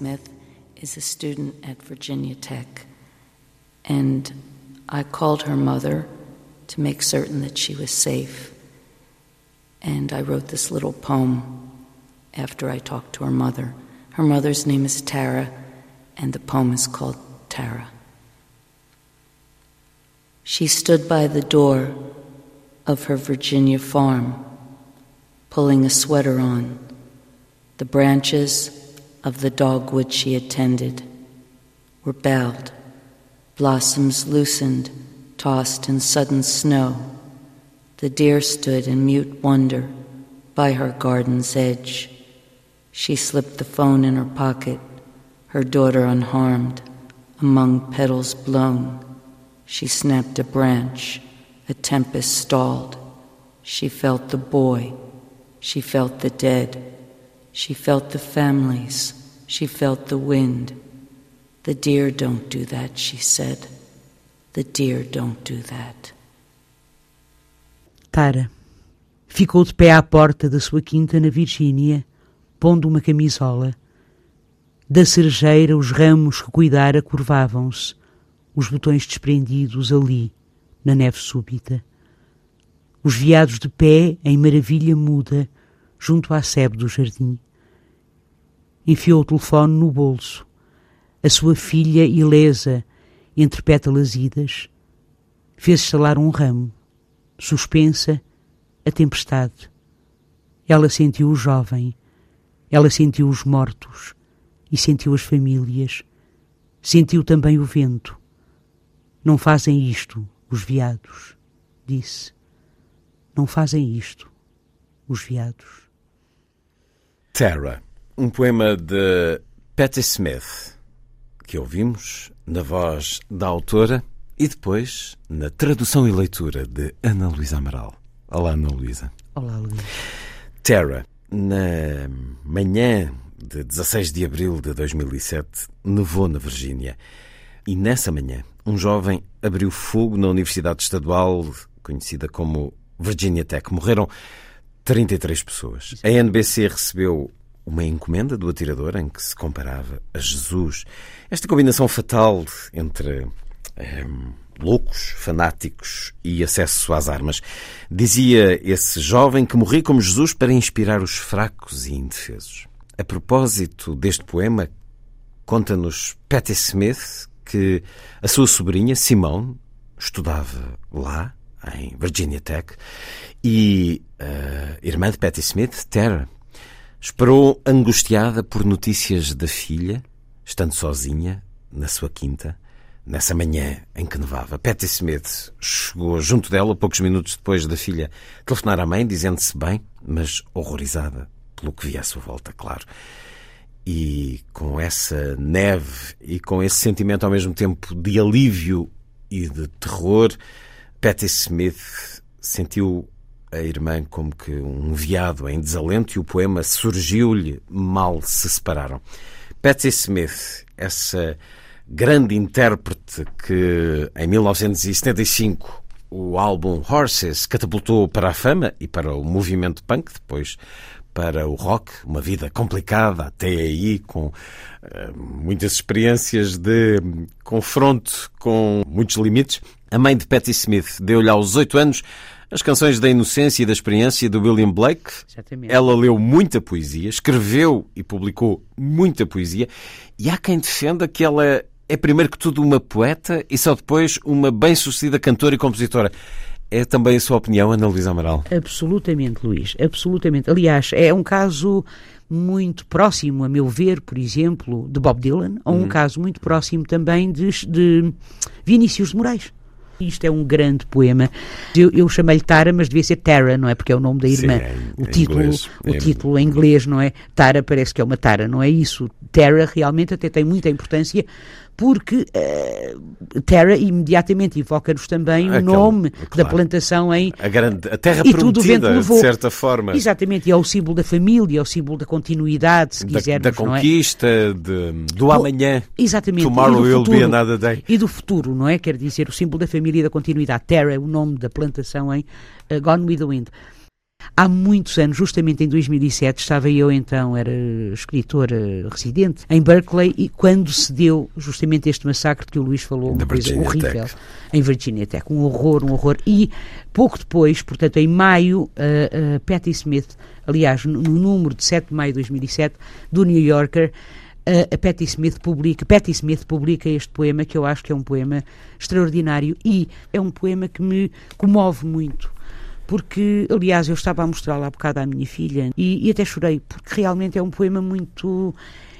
Smith is a student at Virginia Tech, and I called her mother to make certain that she was safe. And I wrote this little poem after I talked to her mother. Her mother's name is Tara, and the poem is called Tara. She stood by the door of her Virginia farm, pulling a sweater on. The branches of the dogwood she attended were bowed, blossoms loosened, tossed in sudden snow. The deer stood in mute wonder by her garden's edge. She slipped the phone in her pocket, her daughter unharmed, among petals blown. She snapped a branch, a tempest stalled. She felt the boy, she felt the dead. She felt the families. She felt the wind. The deer don't do that, she said. The deer don't do that. Tara ficou de pé à porta da sua quinta na Virgínia, pondo uma camisola. Da cerejeira os ramos que cuidara curvavam-se, os botões desprendidos ali, na neve súbita. Os veados de pé, em maravilha muda, junto à sebe do jardim. Enfiou o telefone no bolso. A sua filha, ilesa, entre pétalas idas, fez estalar um ramo. Suspensa, a tempestade. Ela sentiu o jovem, ela sentiu os mortos e sentiu as famílias. Sentiu também o vento. Não fazem isto, os veados, disse. Não fazem isto, os veados. Tara, um poema de Patti Smith, que ouvimos na voz da autora e depois na tradução e leitura de Ana Luísa Amaral. Olá, Ana Luísa. Olá, Luís. Tara, na manhã de 16 de abril de 2007, nevou na Virgínia. E nessa manhã, um jovem abriu fogo na Universidade Estadual, conhecida como Virginia Tech. Morreram 33 pessoas. A NBC recebeu uma encomenda do atirador em que se comparava a Jesus. Esta combinação fatal entre ehm, loucos, fanáticos e acesso às armas. Dizia esse jovem que morri como Jesus para inspirar os fracos e indefesos. A propósito deste poema, conta-nos Patti Smith que a sua sobrinha, Simone, estudava lá, em Virginia Tech, e a irmã de Patti Smith, Tara, esperou angustiada por notícias da filha, estando sozinha na sua quinta, nessa manhã em que nevava. Patti Smith chegou junto dela poucos minutos depois da filha telefonar à mãe, dizendo-se bem, mas horrorizada pelo que via à sua volta, claro. E com essa neve e com esse sentimento ao mesmo tempo de alívio e de terror, Patti Smith sentiu a irmã como que um veado em desalento e o poema surgiu-lhe mal se separaram. Patti Smith, essa grande intérprete que em 1975 o álbum Horses catapultou para a fama e para o movimento punk, depois para o rock, uma vida complicada até aí, com uh, muitas experiências de confronto com muitos limites. A mãe de Patti Smith deu-lhe aos oito anos as canções da inocência e da experiência do William Blake. Exatamente. Ela leu muita poesia, escreveu e publicou muita poesia, e há quem defenda que ela é primeiro que tudo uma poeta e só depois uma bem-sucedida cantora e compositora. É também a sua opinião, Ana Luísa Amaral? Absolutamente, Luís, absolutamente. Aliás, é um caso muito próximo, a meu ver, por exemplo, de Bob Dylan, ou um caso muito próximo também de, de Vinícius de Moraes. Isto é um grande poema. Eu, eu chamei-lhe Tara, mas devia ser Tara, não é? Porque é o nome da irmã. Sim, em, o título, inglês. o É- título em inglês, não é? Tara parece que é uma Tara, não é isso? Terra realmente até tem muita importância porque eh, Terra imediatamente invoca-nos também o Aquele- nome da claro. plantação em A, grande, a terra E tudo o vento prometida, de certa forma. Exatamente, e é o símbolo da família, é o símbolo da continuidade, se Da, quisermos, da não é? conquista, de- do amanhã. Exatamente. Tomorrow do will be another day. E do futuro, não é? Quer dizer, o símbolo da família e da continuidade. Terra é o nome da plantação em uh, Gone with the Wind. Há muitos anos, justamente em 2007, estava eu então, era escritora residente em Berkeley, e quando se deu justamente este massacre de que o Luís falou, uma coisa horrível, Tech. em Virginia Tech, um horror, um horror. E pouco depois, portanto, em maio, uh, uh, Patti Smith, aliás, no, no número de 7 de maio de 2007, do New Yorker, a, a Patti Smith publica, Patti Smith publica este poema que eu acho que é um poema extraordinário e é um poema que me comove muito. Porque, aliás, eu estava a mostrá-lo há bocado à minha filha e, e até chorei, porque realmente é um poema muito.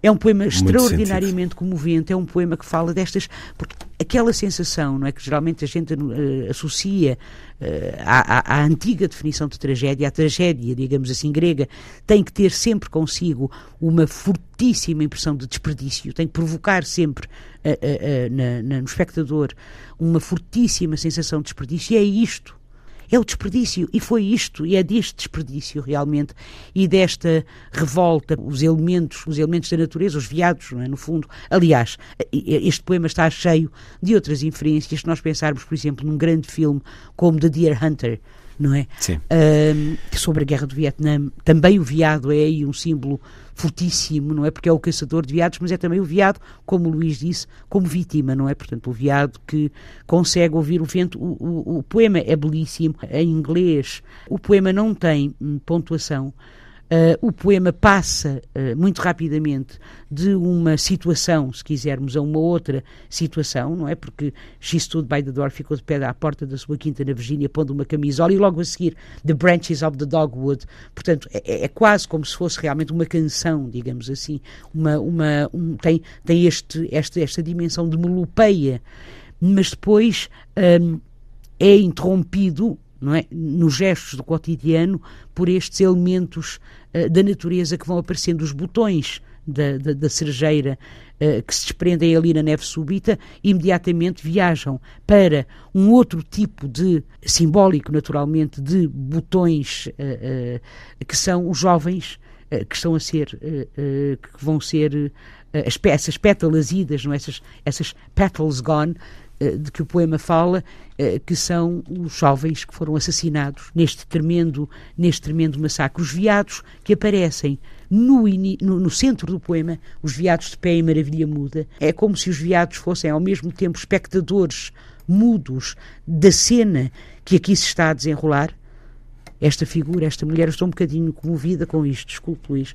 É um poema extraordinariamente comovente, é um poema que fala destas. Porque aquela sensação, não é? Que geralmente a gente eh, associa eh, à, à- à antiga definição de tragédia, a tragédia, digamos assim, grega, tem que ter sempre consigo uma fortíssima impressão de desperdício, tem que provocar sempre eh, na- na- no espectador uma fortíssima sensação de desperdício, e é isto. É o desperdício, e foi isto, e é deste desperdício realmente, e desta revolta, os elementos, os elementos da natureza, os viados, não é, no fundo. Aliás, este poema está cheio de outras inferências, se nós pensarmos, por exemplo, num grande filme como The Deer Hunter, não é? Sim. Sobre a guerra do Vietnã. Também o veado é aí um símbolo fortíssimo, não é? Porque é o caçador de veados, mas é também o veado, como o Luís disse, como vítima, não é? Portanto, o veado que consegue ouvir o vento. O, o- o poema é belíssimo, em inglês. O poema não tem pontuação. Uh, o poema passa uh, muito rapidamente de uma situação, se quisermos, a uma outra situação, não é? Porque She Stood by the Door ficou de pé à porta da sua quinta na Virgínia, pondo uma camisola, e logo a seguir The Branches of the Dogwood. Portanto, é, é quase como se fosse realmente uma canção, digamos assim. Uma, uma, um- tem tem este, este, esta dimensão de melopeia, mas depois. hum, é interrompido não é, nos gestos do cotidiano por estes elementos eh, da natureza que vão aparecendo, os botões da, da, da cerejeira eh, que se desprendem ali na neve súbita, imediatamente viajam para um outro tipo de, simbólico naturalmente, de botões eh, que são os jovens que estão a ser, que vão ser as, essas pétalas idas, não é? essas, essas petals gone, de que o poema fala, eh, que são os jovens que foram assassinados neste tremendo, neste tremendo massacre. Os veados que aparecem no, no- no centro do poema, os veados de pé em maravilha muda, é como se os veados fossem ao mesmo tempo espectadores mudos da cena que aqui se está a desenrolar. Esta figura, esta mulher, estou um bocadinho comovida com isto, desculpe Luís.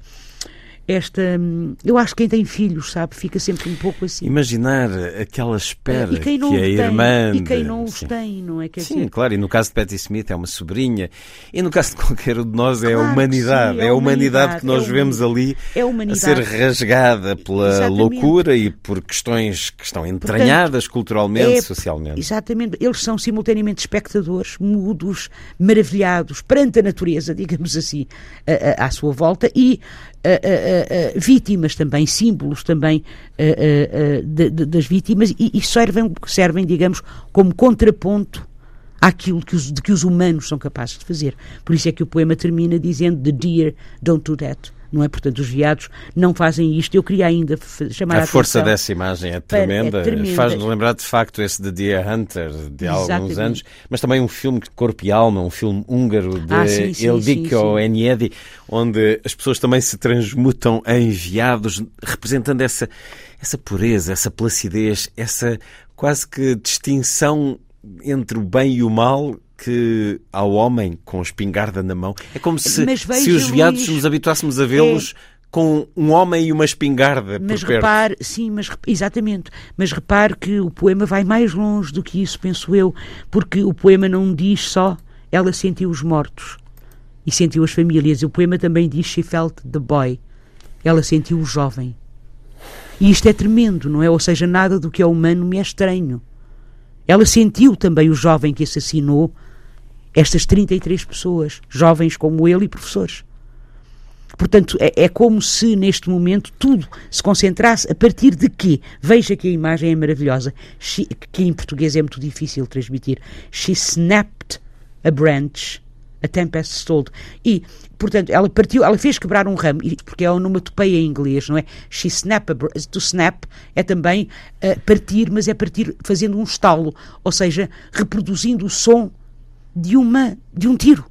Esta, hum, eu acho que quem tem filhos, sabe, fica sempre um pouco assim. Imaginar aquela espera E quem não que a tem, irmã. e quem não os tem, não é? Quer Sim, dizer, claro, e no caso de Patti Smith é uma sobrinha, e no caso de qualquer um de nós é Claro a que humanidade, sim, é a humanidade que é nós a vemos ali é a a humanidade. ser rasgada pela Exatamente. loucura e por questões que estão entranhadas culturalmente, é- socialmente. Exatamente, eles são simultaneamente espectadores, mudos, maravilhados perante a natureza, digamos assim, a- a- à sua volta e a- a- a- a- vítimas também, símbolos também de- de- das vítimas e, e servem, servem, digamos, como contraponto àquilo que os, de que os humanos são capazes de fazer. Por isso é que o poema termina dizendo The deer don't do that. Não é? Portanto, os veados não fazem isto. Eu queria ainda chamar a, A força dessa imagem é é tremenda. tremenda. Faz-nos lembrar de facto esse de Deer Hunter de há alguns Exatamente. anos, mas também um filme de corpo e alma, um filme húngaro de Ah, sim, sim, Eldiko. Enyedi, onde as pessoas também se transmutam em veados, representando essa, essa pureza, essa placidez, essa quase que distinção entre o bem e o mal que ao homem com a espingarda na mão. É como se, se os veados Luís, nos habituássemos a vê-los com um homem e uma espingarda Mas por perto. repare, sim, mas exatamente. Mas repare que o poema vai mais longe do que isso, penso eu, porque o poema não diz só ela sentiu os mortos e sentiu as famílias. O poema também diz she felt the boy. Ela sentiu o jovem. E isto é tremendo, não é? Ou seja, nada do que é humano me é estranho. Ela sentiu também o jovem que assassinou estas 33 pessoas, jovens como ele e professores. Portanto, é, é, como se neste momento tudo se concentrasse a partir de quê? Veja que a imagem é maravilhosa, She, que em português é muito difícil transmitir. She snapped a branch, a tempest stalled. E, portanto, ela partiu, ela fez quebrar um ramo, porque é onomatopeia em inglês, não é? She snapped a to snap é também uh, partir, mas é partir fazendo um estalo, ou seja, reproduzindo o som de, uma, de um tiro.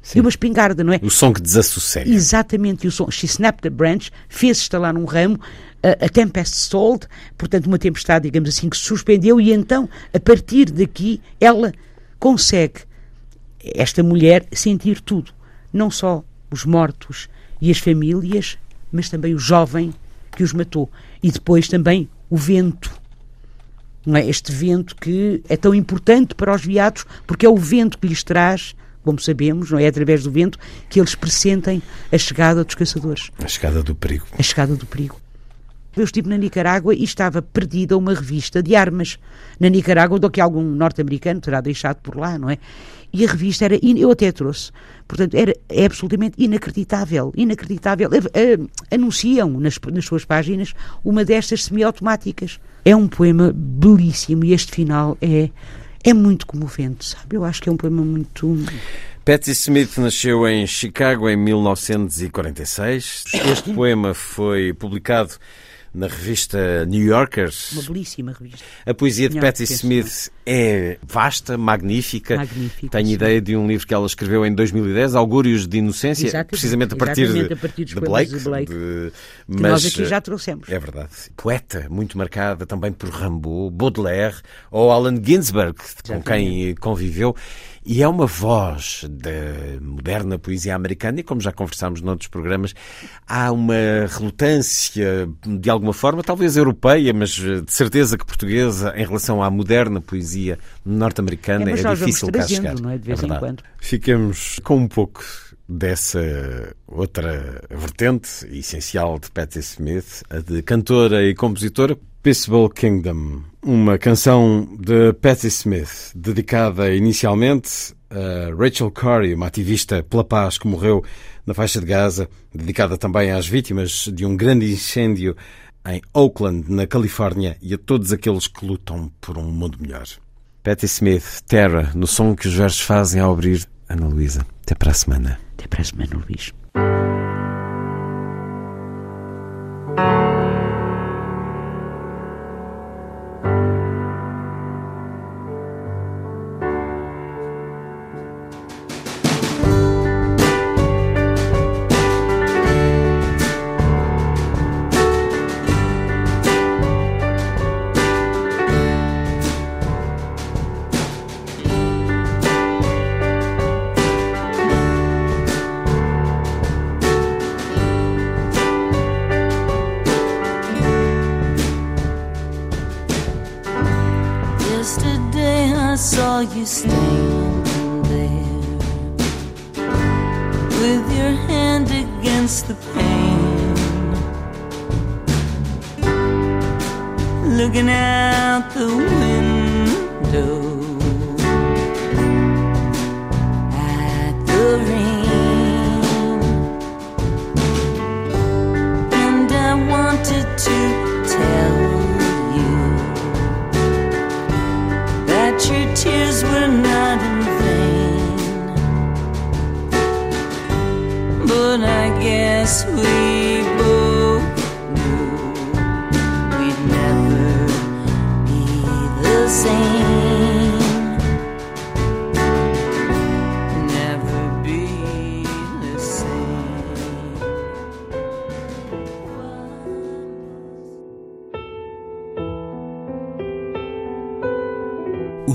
Sim. E uma espingarda, não é? O som que desassossega. Exatamente, e o som. She snapped a branch, fez estalar um ramo, a, a tempest stalled, portanto, uma tempestade, digamos assim, que se suspendeu, e então, a partir daqui, ela consegue, esta mulher, sentir tudo. Não só os mortos e as famílias, mas também o jovem que os matou. E depois também o vento. Não é? Este vento que é tão importante para os viados, porque é o vento que lhes traz como sabemos, não é através do vento que eles pressentem a chegada dos caçadores. A chegada do perigo. A chegada do perigo. Eu estive na Nicarágua e estava perdida uma revista de armas. Na Nicarágua, do que algum norte-americano terá deixado por lá, não é? E a revista era. Eu até trouxe. Portanto, era é absolutamente inacreditável. Inacreditável. Anunciam nas, nas suas páginas uma destas semiautomáticas. É um poema belíssimo e este final é é muito comovente, sabe? Eu acho que é um poema muito. Patti Smith nasceu em Chicago em 1946. Este poema foi publicado na revista New Yorkers. Uma belíssima revista. A poesia de Patti Smith é vasta, magnífica. magnífica Tenho sim. ideia de um livro que ela escreveu em 2010, Augúrios de Inocência, exatamente, precisamente a partir, de, a partir de Blake. De Blake de, mas, nós aqui já trouxemos. É verdade. Poeta, muito marcada também por Rimbaud, Baudelaire ou Allen Ginsberg, com quem conviveu. E é uma voz da moderna poesia americana, e como já conversámos noutros programas, há uma relutância, de alguma forma, talvez europeia, mas de certeza que portuguesa, em relação à moderna poesia norte-americana. É, é difícil cá chegar. Não é? De vez é em quando. Ficamos com um pouco dessa outra vertente essencial de Patti Smith, a de cantora e compositora, Peaceable Kingdom, uma canção de Patti Smith, dedicada inicialmente a Rachel Corey, uma ativista pela paz que morreu na faixa de Gaza, dedicada também às vítimas de um grande incêndio em Oakland, na Califórnia, e a todos aqueles que lutam por um mundo melhor. Patti Smith, Terra, no som que os versos fazem ao abrir Ana Luísa. Até para a semana. Até para a semana, Luís. Saw you standing there. With your hand against the pane, looking out the window